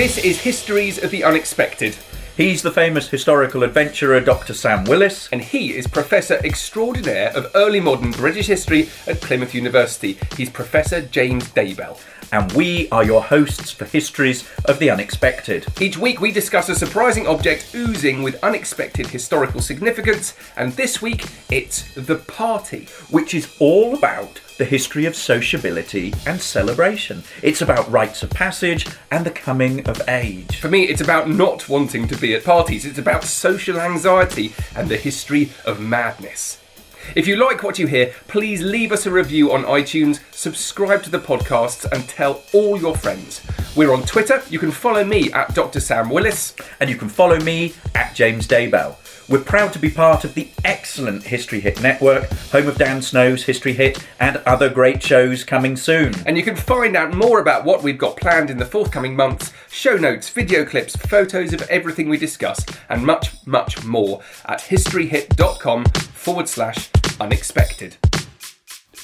This is Histories of the Unexpected, He's the famous historical adventurer Dr. Sam Willis. and he is Professor Extraordinaire of Early Modern British History at Plymouth University. He's Professor James Daybell. And we are your hosts for Histories of the Unexpected. Each week we discuss a surprising object oozing with unexpected historical significance, and this week it's the party. which is all about the history of sociability and celebration. It's about rites of passage and the coming of age. For me, it's about not wanting to be at parties. It's about social anxiety and the history of madness. If you like what you hear, please leave us a review on iTunes, subscribe to the podcasts, and tell all your friends. We're on Twitter. You can follow me at Dr. Sam Willis. And you can follow me at James Daybell. We're proud to be part of the excellent History Hit network, home of Dan Snow's History Hit, and other great shows coming soon. And you can find out more about what we've got planned in the forthcoming months, show notes, video clips, photos of everything we discuss, and much, much more at historyhit.com forward slash unexpected.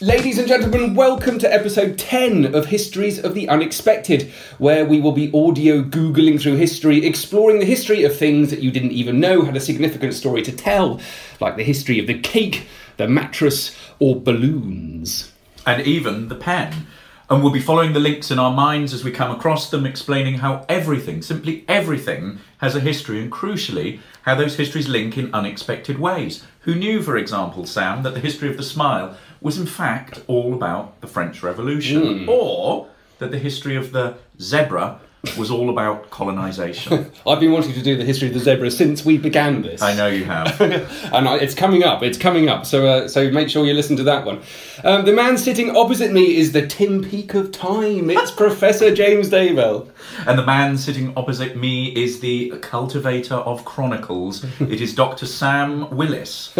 Ladies and gentlemen, welcome to episode 10 of Histories of the Unexpected, where we will be audio Googling through history, exploring the history of things that you didn't even know had a significant story to tell, like the history of the cake, the mattress, or balloons. and even the pen. And we'll be following the links in our minds as we come across them, explaining how everything, simply everything, has a history, and crucially, how those histories link in unexpected ways. Who knew, for example, Sam, that the history of the smile was in fact all about the French Revolution? Hmm. Or that the history of the zebra was all about colonisation? I've been wanting to do the history of the zebra since we began this. I know you have. and I, it's coming up. It's coming up. So, uh, so make sure you listen to that one. Um, the man sitting opposite me is the Tim Peake of time. It's Professor James Daybell. And the man sitting opposite me is the cultivator of chronicles. It is Dr. Sam Willis.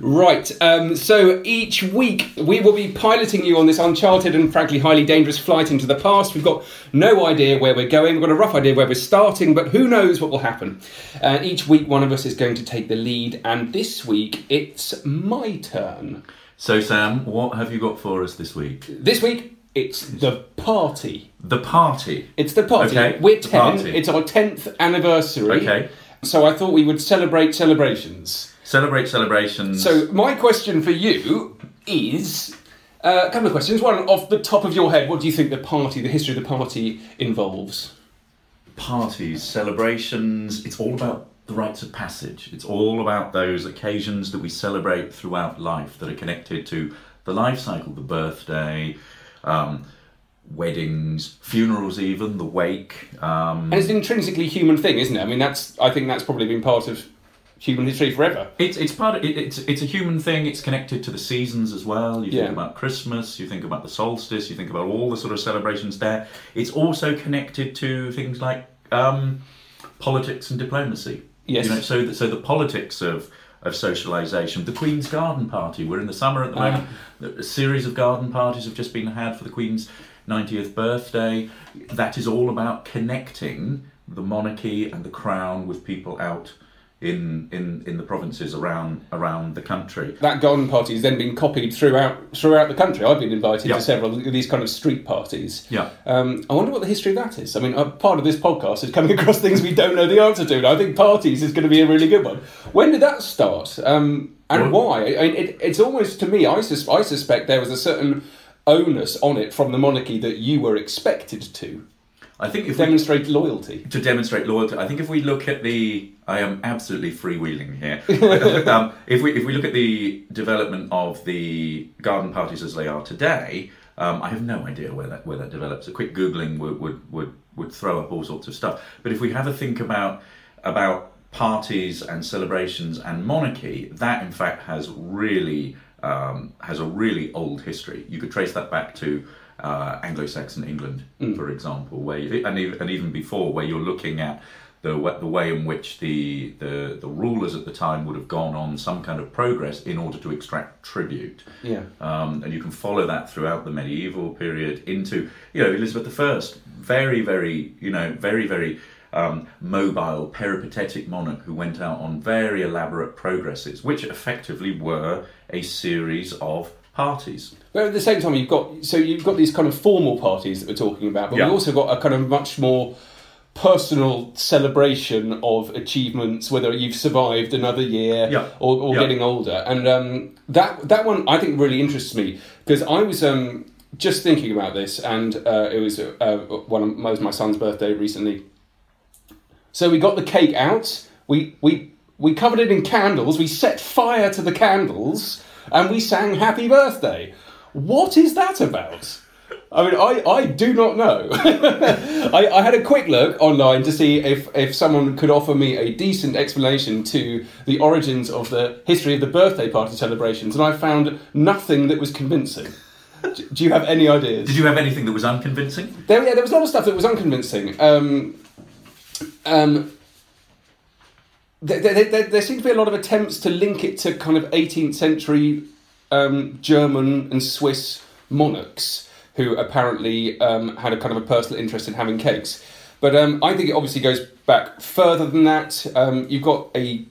Right. Um, so each week we will be piloting you on this uncharted and frankly highly dangerous flight into the past. We've got no idea where we're going. We've got a rough idea where we're starting, but who knows what will happen. Uh, each week one of us is going to take the lead, and this week it's my turn. So, Sam, what have you got for us this week? This week it's the party. The party. It's the party. Okay, We're the 10. party. It's our 10th anniversary. Okay. So I thought we would celebrate celebrations. Celebrate celebrations. So my question for you is uh, a couple of questions. One, off the top of your head, what do you think the party, the history of the party involves? parties, celebrations, it's all about the rites of passage. It's all about those occasions that we celebrate throughout life that are connected to the life cycle, the birthday, um, weddings, funerals, even the wake. Um, And it's an intrinsically human thing, isn't it? I mean, that's I think that's probably been part of human history forever. It's it's part of it, it's it's a human thing. It's connected to the seasons as well. You Yeah. think about Christmas, you think about the solstice, you think about all the sort of celebrations there. It's also connected to things like um, politics and diplomacy. Yes. You know, so the, so the politics of of socialisation. The Queen's Garden Party. We're in the summer at the moment. A series of garden parties have just been had for the Queen's 90th birthday. That is all about connecting the monarchy and the crown with people out in in, in the provinces around around the country. That garden party has then been copied throughout throughout the country. I've been invited Yeah. to several of these kind of street parties. Yeah. Um, I wonder what the history of that is. I mean, uh, part of this podcast is coming across things we don't know the answer to. And I think parties is going to be a really good one. When did that start? Um, and Well- why? I, it, it's almost to me. I, sus- I suspect there was a certain onus on it from the monarchy that you were expected to I think if we, demonstrate loyalty. to demonstrate loyalty, I think if we look at the, I am absolutely freewheeling here. um, if we if we look at the development of the garden parties as they are today, um, I have no idea where that where that develops. A quick googling would would would, would throw up all sorts of stuff. But if we have a think about about parties and celebrations and monarchy, that in fact has really um, has a really old history. You could trace that back to uh, Anglo-Saxon England, for example, where you, and, even, and even before, where you're looking at the the way in which the, the the rulers at the time would have gone on some kind of progress in order to extract tribute. Yeah. Um, and you can follow that throughout the medieval period into, you know, Elizabeth I, very, very, you know, very, very um, mobile, peripatetic monarch who went out on very elaborate progresses, which effectively were a series of parties. But at the same time, you've got so you've got these kind of formal parties that we're talking about, but Yeah. we've also got a kind of much more personal celebration of achievements, whether you've survived another year Yeah. or, or Yeah. getting older. And um, that that one I think really interests me because I was um, just thinking about this, and uh, it was uh, one of it was my son's birthday recently. So we got the cake out. We we we covered it in candles. We set fire to the candles, and we sang "Happy Birthday." What is that about? I mean, I, I do not know. I, I had a quick look online to see if, if someone could offer me a decent explanation to the origins of the history of the birthday party celebrations, and I found nothing that was convincing. D- Do you have any ideas? Did you have anything that was unconvincing? There, yeah, there was a lot of stuff that was unconvincing. Um, um, there, there, there, there seemed to be a lot of attempts to link it to kind of 18th century um, German and Swiss monarchs who apparently um, had a kind of a personal interest in having cakes. But um, I think it obviously goes back further than that. Um, you've got a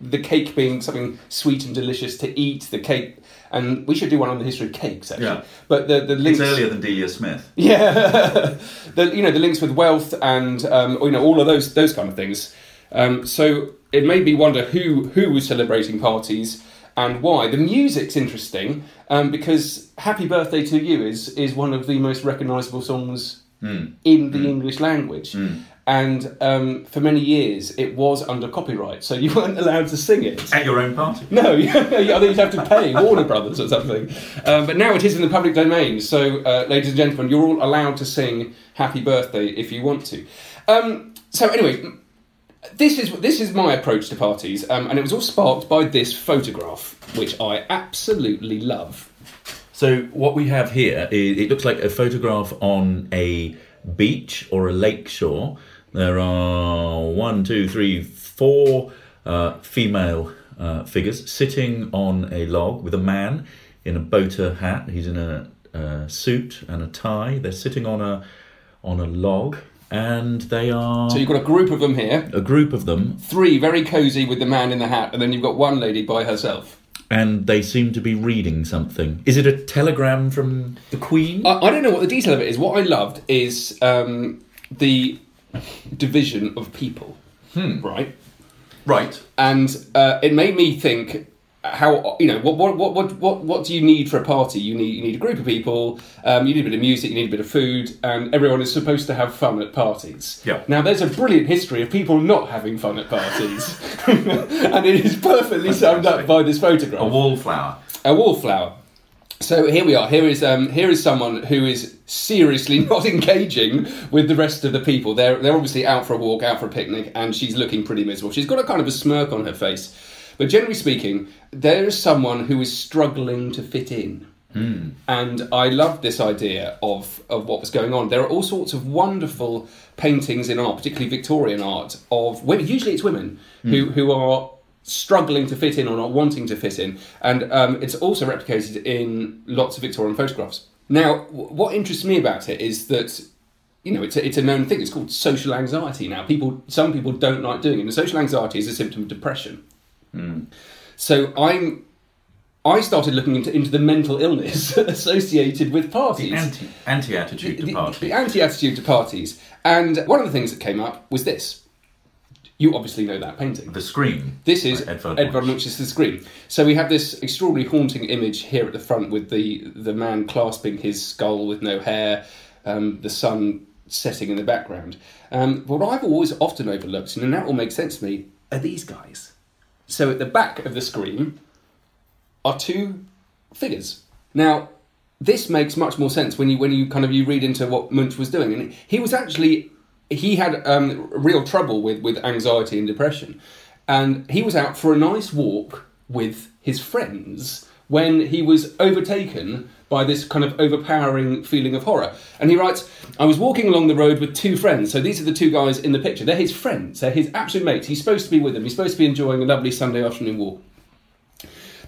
the cake being something sweet and delicious to eat. The cake, and we should do one on the history of cakes actually. Yeah. But the the links It's earlier than Delia Smith. yeah, the you know the links with wealth and um, you know all of those those kind of things. Um, so it made me wonder who who was celebrating parties and why. The music's interesting um, because "Happy Birthday to You" is is one of the most recognisable songs in the English language. And um, for many years, it was under copyright, so you weren't allowed to sing it. At your own party. No, I think you'd have to pay Warner Brothers or something. Um, but now it is in the public domain, so uh, ladies and gentlemen, you're all allowed to sing "Happy Birthday" if you want to. Um, so anyway, this is this is my approach to parties, um, and it was all sparked by this photograph, which I absolutely love. So what we have here, is, it looks like a photograph on a beach or a lake shore. There are one, two, three, four uh, female uh, figures sitting on a log with a man in a boater hat. He's in a, uh suit and a tie. They're sitting on a on a log, and they are So you've got a group of them here, a group of them, three very cosy with the man in the hat, and then you've got one lady by herself. and they seem to be reading something. Is it a telegram from the Queen? I, I don't know what the detail of it is. What I loved is um, the division of people, right? Right. And uh, it made me think how you know what what what what what do you need for a party? You need you need a group of people. Um, you need a bit of music. You need a bit of food, and everyone is supposed to have fun at parties. Yeah. Now there's a brilliant history of people not having fun at parties, and it is perfectly summed up by this photograph A wallflower. a wallflower. So here we are. Here is um, here is someone who is seriously not engaging with the rest of the people. They're they're obviously out for a walk, out for a picnic, and she's looking pretty miserable. She's got a kind of a smirk on her face, but generally speaking, there is someone who is struggling to fit in. And I love this idea of, of what was going on. There are all sorts of wonderful paintings in art, particularly Victorian art, of women. Usually, it's women who who are struggling to fit in or not wanting to fit in, and um, it's also replicated in lots of Victorian photographs. Now, what interests me about it is that you know it's a, it's a known thing. It's called social anxiety. Now, people some people don't like doing it. And social anxiety is a symptom of depression. So I'm. I started looking into, into the mental illness associated with parties. The anti attitude to The- party. The anti attitude to parties. And one of the things that came up was this. You obviously know that painting. The Scream. This is by Edvard, Edvard Munch. Munch's The Scream. So we have this extraordinarily haunting image here at the front with the, the man clasping his skull with no hair, um, the sun setting in the background. Um, what I've always often overlooked, and that will make sense to me, are these guys. So at the back of the screen are two figures. Now, this makes much more sense when you when you kind of you read into what Munch was doing, and he was actually he had um, real trouble with with anxiety and depression, and he was out for a nice walk with his friends when he was overtaken by this kind of overpowering feeling of horror. And he writes, I was walking along the road with two friends. So these are the two guys in the picture. They're his friends, they're his absolute mates. He's supposed to be with them, he's supposed to be enjoying a lovely Sunday afternoon walk.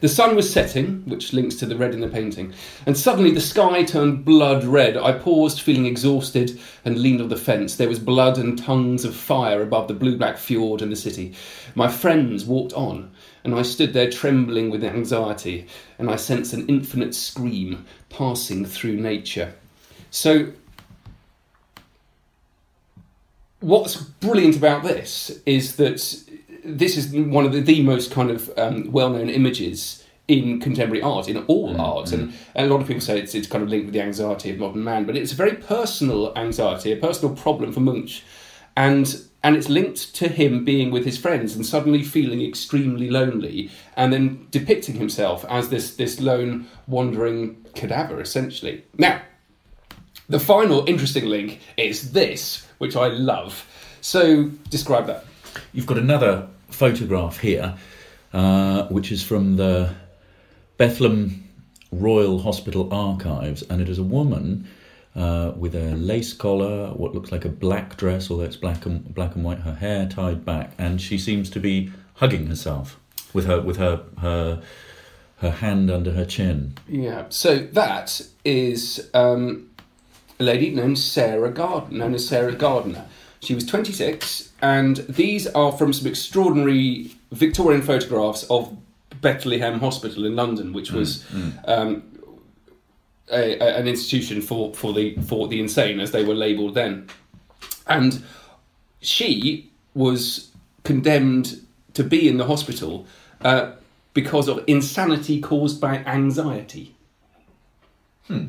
The sun was setting, which links to the red in the painting, and suddenly the sky turned blood red. I paused, feeling exhausted, and leaned on the fence. There was blood and tongues of fire above the blue black fjord and the city. My friends walked on, and I stood there trembling with anxiety, and I sensed an infinite scream passing through nature. So, what's brilliant about this is that this is one of the, the most kind of um, well-known images in contemporary art, in all Mm, art, and, and a lot of people say it's, it's kind of linked with the anxiety of modern man, but it's a very personal anxiety, a personal problem for Munch, and and it's linked to him being with his friends and suddenly feeling extremely lonely, and then depicting himself as this this lone wandering cadaver, essentially. Now, the final interesting link is this, which I love. So describe that. You've got another photograph here, uh, which is from the Bethlehem Royal Hospital archives, and it is a woman uh, with a lace collar, what looks like a black dress, although it's black and black and white. Her hair tied back, and she seems to be hugging herself with her with her her her hand under her chin. Yeah. So that is um, a lady named Sarah Gardner, known as Sarah Gardner. She was 26, and these are from some extraordinary Victorian photographs of Bethlehem Hospital in London, which was um, a, a- an institution for, for the for the insane, as they were labelled then. And she was condemned to be in the hospital uh, because of insanity caused by anxiety. Hmm.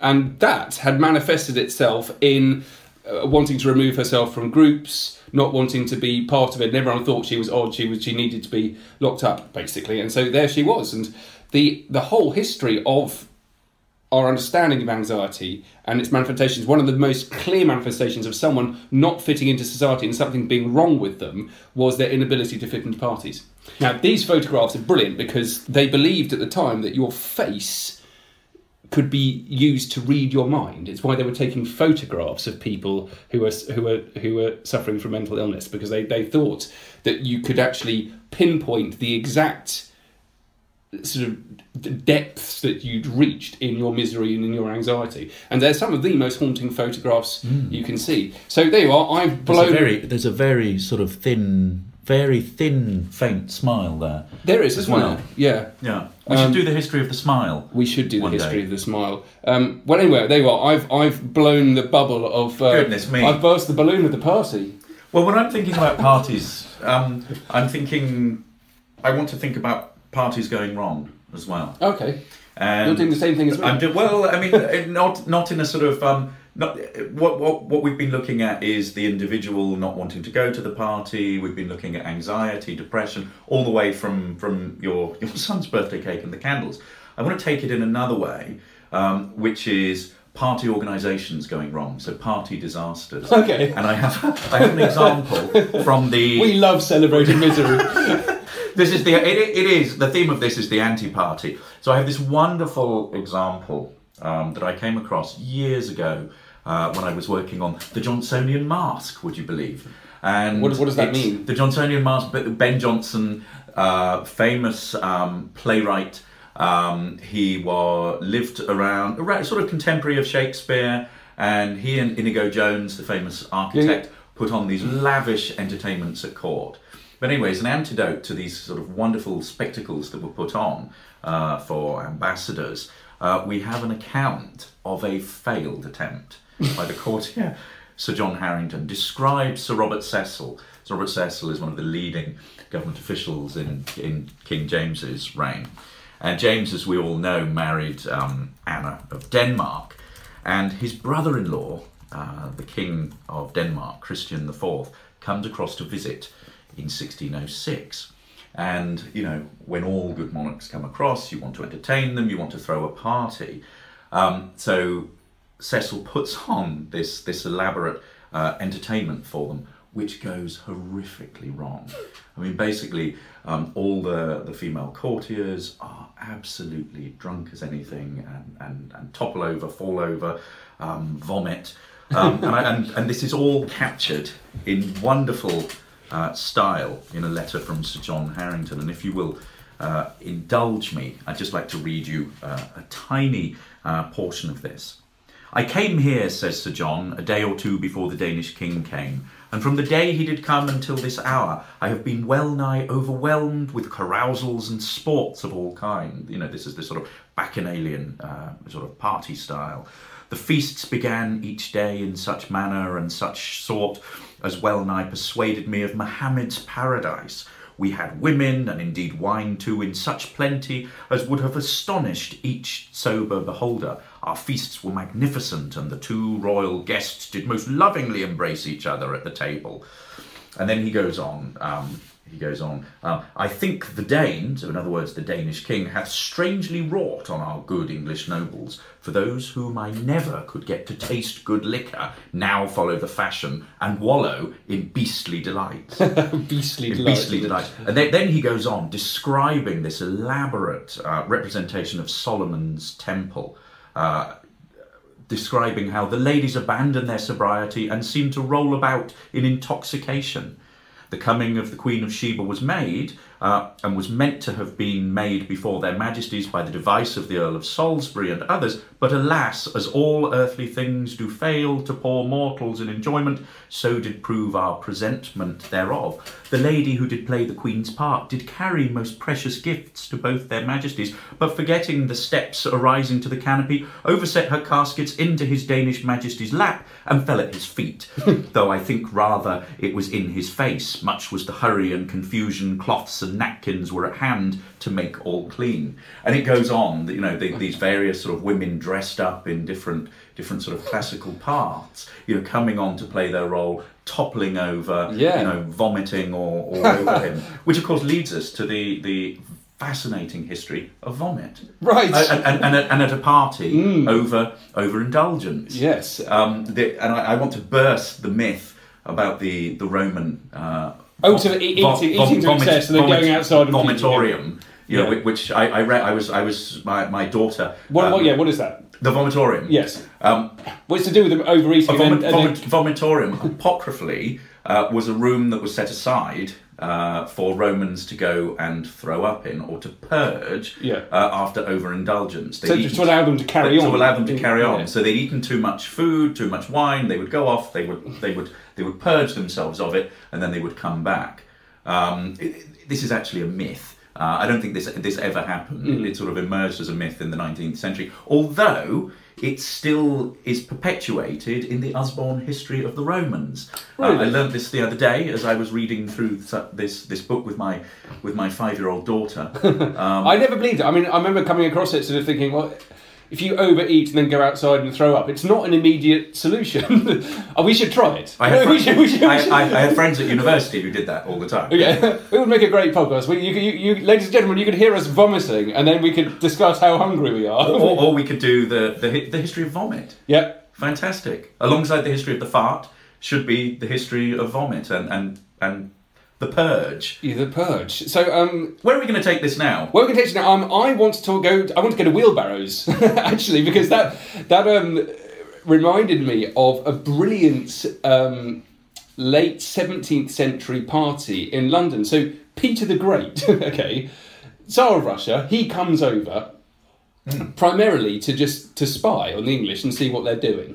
And that had manifested itself in uh, wanting to remove herself from groups, not wanting to be part of it. And everyone thought she was odd. She was she needed to be locked up, basically. And so there she was. And the the whole history of our understanding of anxiety and its manifestations, one of the most clear manifestations of someone not fitting into society and something being wrong with them was their inability to fit into parties. Now, these photographs are brilliant because they believed at the time that your face could be used to read your mind. It's why they were taking photographs of people who were who were who were suffering from mental illness because they, they thought that you could actually pinpoint the exact sort of depths that you'd reached in your misery and in your anxiety. And they're some of the most haunting photographs you can see. So there you are. I've There's a very there's a very sort of thin, very thin, faint smile there. there is, isn't well. there? Yeah. Yeah, we Um, should do the history of the smile. We should do the history day. of the smile. Um, well, anyway, there you are. I've I've blown the bubble of. Uh, Goodness me. I've burst the balloon of the party. Well, when I'm thinking about parties, um, I'm thinking I want to think about parties going wrong as well. Okay, And you're doing the same thing as well. I'm do- well. I mean, not not in a sort of um, not what what what we've been looking at is the individual not wanting to go to the party. We've been looking at anxiety, depression, all the way from from your your son's birthday cake and the candles. I want to take it in another way, um, which is party organisations going wrong. So party disasters. Okay. And I have I have an example from the we love celebrating misery. This is the it, it is the theme of this is the anti-party so i have this wonderful example um, that i came across years ago uh, when i was working on the jonsonian masque would you believe and What- what does that mean? the jonsonian masque ben jonson uh, famous um, playwright um, he was lived around, around sort of contemporary of shakespeare and he and inigo jones the famous architect put on these lavish entertainments at court. But anyway, as an antidote to these sort of wonderful spectacles that were put on uh, for ambassadors, uh, we have an account of a failed attempt by the courtier Sir John Harington. Describes Sir Robert Cecil. Sir Robert Cecil is one of the leading government officials in, in King James's reign. And James, as we all know, married um, Anna of Denmark. And his brother in law, uh, the King of Denmark, Christian IV, comes across to visit in 1606. And, you know, when all good monarchs come across, you want to entertain them, you want to throw a party. Um, so Cecil puts on this, this elaborate uh, entertainment for them, which goes horrifically wrong. I mean, basically, um, all the, the female courtiers are absolutely drunk as anything and, and, and topple over, fall over, um, vomit. Um, and, I, and, and this is all captured in wonderful uh, style in a letter from Sir John Harington. And if you will uh, indulge me, I'd just like to read you uh, a tiny uh, portion of this. I came here, says Sir John, a day or two before the Danish king came, and from the day he did come until this hour, I have been well nigh overwhelmed with carousals and sports of all kind. You know, this is the sort of bacchanalian uh, sort of party style. The feasts began each day in such manner and such sort as well nigh persuaded me of Mohammed's paradise. We had women, and indeed wine too, in such plenty as would have astonished each sober beholder. Our feasts were magnificent, and the two royal guests did most lovingly embrace each other at the table. And then he goes on. Um, he goes on. Um, I think the Danes, so in other words, the Danish king, hath strangely wrought on our good English nobles. For those whom I never could get to taste good liquor now follow the fashion and wallow in beastly delights. Beastly in delight. beastly delight. And then, then he goes on describing this elaborate uh, representation of Solomon's temple. Uh, describing how the ladies abandon their sobriety and seem to roll about in intoxication. The coming of the Queen of Sheba was made, uh, and was meant to have been made before their majesties by the device of the Earl of Salisbury and others, but alas, as all earthly things do fail to poor mortals in enjoyment, so did prove our presentment thereof. The lady who did play the Queen's part did carry most precious gifts to both their majesties, but forgetting the steps arising to the canopy, overset her caskets into his Danish majesty's lap and fell at his feet, though I think rather it was in his face. Much was the hurry and confusion, cloths and napkins were at hand to make all clean. And it goes on, you know, the, these various sort of women dressed up in different different sort of classical parts, you know, coming on to play their role, toppling over, Yeah. you know, vomiting all, all over him, which of course leads us to the the fascinating history of vomit. Right. Mm. And, and, and, at, and at a party over over indulgence. Yes. Um, the, and I, I want to burst the myth about the the Roman. Uh, Oh, so eating- eating to excess and then going outside and vomitorium. You know, Yeah. which- I, I read. I was I was my, my daughter. What, um, what, yeah, what is that? The vomitorium. Yes. Um, What's to do with overeating? a vomit, and then, and vomit, vomitorium, apocryphally, uh, was a room that was set aside uh, for Romans to go and throw up in or to purge Yeah. uh, after overindulgence. So They'd to- to allow them to carry on. to allow them to carry on. Yeah. So they'd eaten too much food, too much wine. They would go off. They would they would they would purge themselves of it, and then they would come back. Um, it- this is actually a myth. Uh, I don't think this this ever happened. Mm. It sort of emerged as a myth in the 19th century, although it still is perpetuated in the Usborne history of the Romans. Uh, I learned this the other day as I was reading through this this book with my with my five year old daughter. Um, I never believed it. I mean, I remember coming across it, sort of thinking, well, if you overeat and then go outside and throw up, it's not an immediate solution. oh, we should try it. I had, we should, we should, I, I, I had friends at university who did that all the time. Yeah, it would make a great podcast. We, you, you, you, ladies and gentlemen, you could hear us vomiting, and then we could discuss how hungry we are. Or, or we could do the, the the history of vomit. yeah, Fantastic. Alongside the history of the fart should be the history of vomit and and, and the purge. yeah, the purge. So, um, Where are we going to take this now? Well, we going to take it now. Um, I want to go. I want to go to wheelbarrows actually because that that um, reminded me of a brilliant um, late seventeenth century party in London. So Peter the Great, okay, Tsar of Russia, he comes over primarily to just to spy on the English and see what they're doing,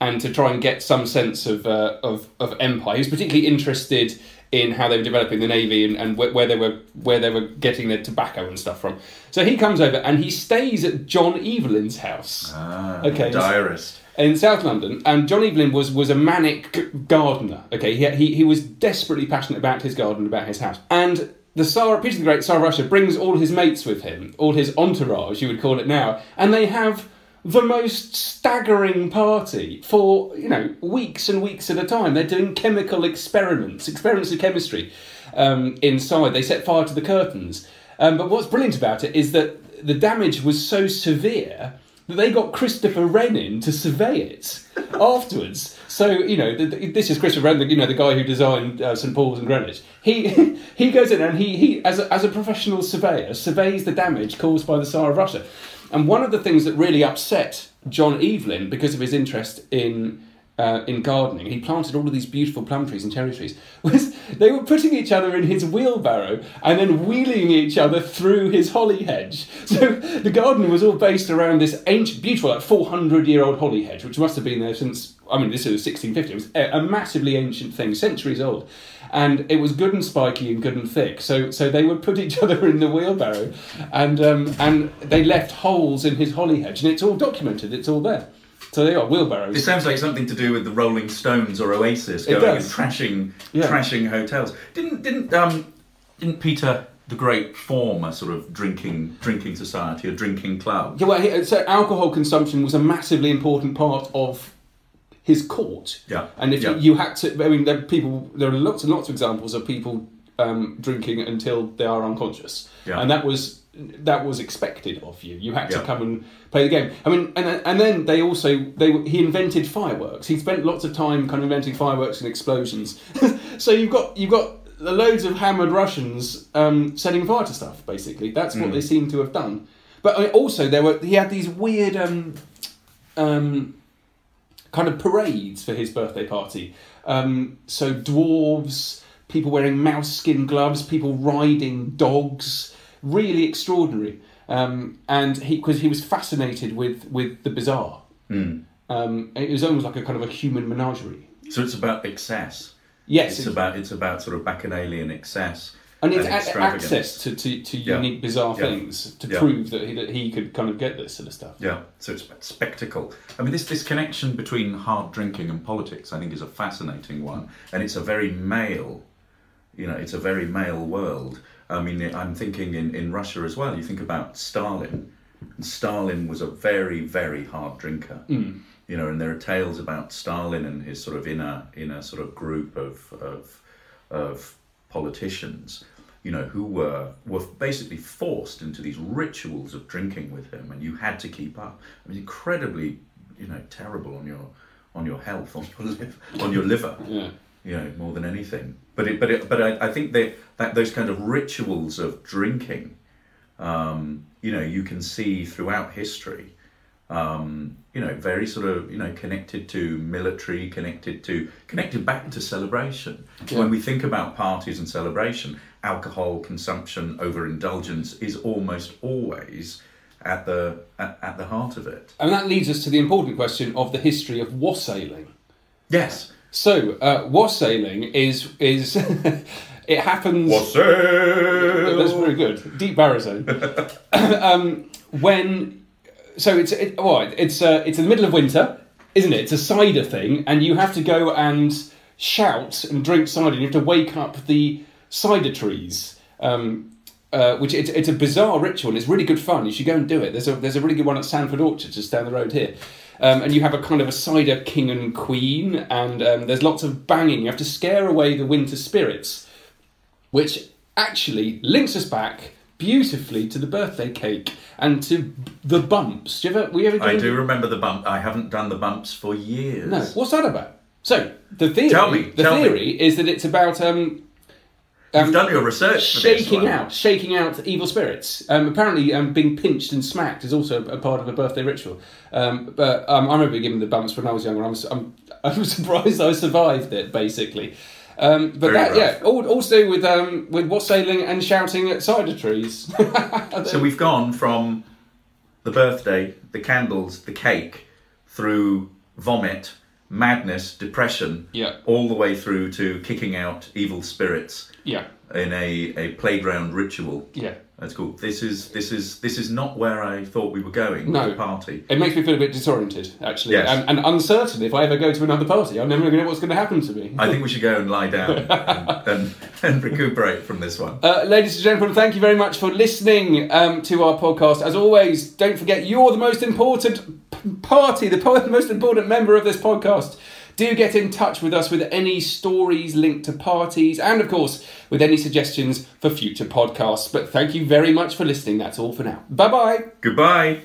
and to try and get some sense of uh, of, of empire. He was particularly interested in how they were developing the navy and, and wh- where they were where they were getting their tobacco and stuff from. So he comes over and he stays at John Evelyn's house Ah, Okay. Diarist. in South London, and John Evelyn was was a manic gardener. Okay, he, he he was desperately passionate about his garden, about his house, and the Tsar, Peter the Great, Tsar of Russia, brings all his mates with him, all his entourage, you would call it now, and they have the most staggering party for you know weeks and weeks at a time. They're doing chemical experiments, experiments of chemistry um, inside. They set fire to the curtains. Um, but what's brilliant about it is that the damage was so severe that they got Christopher Wren to survey it afterwards. So you know, the, the- this is Christopher Wren, the, you know, the guy who designed uh, St Paul's and Greenwich. He he goes in and he he as a, as a professional surveyor surveys the damage caused by the Tsar of Russia. And one of the things that really upset John Evelyn because of his interest in uh, in gardening, he planted all of these beautiful plum trees and cherry trees. Was they were putting each other in his wheelbarrow and then wheeling each other through his holly hedge. So the garden was all based around this ancient, beautiful, like four hundred year old holly hedge, which must have been there since. I mean, this is sixteen fifty. It was a, massively ancient thing, centuries old. And it was good and spiky and good and thick. So, so they would put each other in the wheelbarrow, and um, and they left holes in his holly hedge, and it's all documented. It's all there. So they got wheelbarrows. This sounds like something to do with the Rolling Stones or Oasis going and trashing, Yeah. trashing hotels. Didn't didn't um didn't Peter the Great form a sort of drinking drinking society, a drinking club? Yeah, well, he- so alcohol consumption was a massively important part of his court. Yeah, and if yeah. you, you had to, I mean, there are people. There are lots and lots of examples of people um, drinking until they are unconscious, Yeah. and that was that was expected of you. You had to Yeah. come and play the game. I mean, and and then they also they he invented fireworks. He spent lots of time kind of inventing fireworks and explosions. so you've got you've got loads of hammered Russians um, setting fire to stuff. Basically, that's what Mm. they seem to have done. But I mean, also there were he had these weird. Um, um, kind of parades for his birthday party. Um, so dwarves, people wearing mouse skin gloves, people riding dogs, really extraordinary. Um, and he because he was fascinated with with the bizarre. Mm. Um, it was almost like a kind of a human menagerie. So it's about excess. Yes, It's about it's about sort of bacchanalian excess. and it's and access to, to, to Yeah. unique bizarre Yeah. things to Yeah. prove that he, that he could kind of get this sort of stuff. Yeah, so it's about spectacle. I mean, this this connection between hard drinking and politics, I think, is a fascinating one, and it's a very male, you know, it's a very male world. I mean, I'm thinking in in Russia as well. You think about Stalin. And Stalin was a very very hard drinker. Hmm. You know, and there are tales about Stalin and his sort of inner inner sort of group of of of politicians, you know, who were were basically forced into these rituals of drinking with him, and you had to keep up. I mean, incredibly, you know, terrible on your on your health, on your liver, on your liver. Yeah. You know, more than anything. But it, but it, but I, I think that that those kind of rituals of drinking, um, you know, you can see throughout history um, you know, very sort of, you know, connected to military, connected to, connected back to celebration. Yeah. When we think about parties and celebration, alcohol consumption, overindulgence is almost always at the at, at the heart of it. And that leads us to the important question of the history of wassailing. Yes. So, uh, wassailing is is it happens. That's very good. Deep baritone. um, when so it's it, well, it's uh, it's in the middle of winter, isn't it? It's a cider thing, and you have to go and shout and drink cider. And you have to wake up the cider trees. Um, uh, which it's, it's a bizarre ritual and it's really good fun. You should go and do it. There's a there's a really good one at Sandford Orchard just down the road here, um, and you have a kind of a cider king and queen, and um, there's lots of banging. You have to scare away the winter spirits which actually links us back beautifully to the birthday cake and to the bumps. Do you ever? We ever? I do remember the bump. I haven't done the bumps for years. No. What's that about? So the theory, Tell me, the tell me. is that it's about um, You've um, done your research for this shaking out, shaking out evil spirits. Um, apparently, um, being pinched and smacked is also a part of a birthday ritual. Um, but um, I remember getting the bumps when I was younger. I'm, I was surprised I survived it, basically. Um, but Very that, rough. yeah, all, also with um, with wassailing and shouting at cider trees. So we've gone from the birthday, the candles, the cake, through vomit, madness, depression, Yeah. all the way through to kicking out evil spirits yeah, in a, a playground ritual. yeah. That's cool. This is this is this is not where I thought we were going No. with the party. It makes me feel a bit disoriented, actually, Yes. and, and uncertain if I ever go to another party. I'm never going to know what's going to happen to me. I think we should go and lie down and, and, and recuperate from this one. Uh, ladies and gentlemen, thank you very much for listening um, to our podcast. As always, don't forget you're the most important p- party, the po- most important member of this podcast. Do get in touch with us with any stories linked to parties and, of course, with any suggestions for future podcasts. But thank you very much for listening. That's all for now. Bye bye. Goodbye.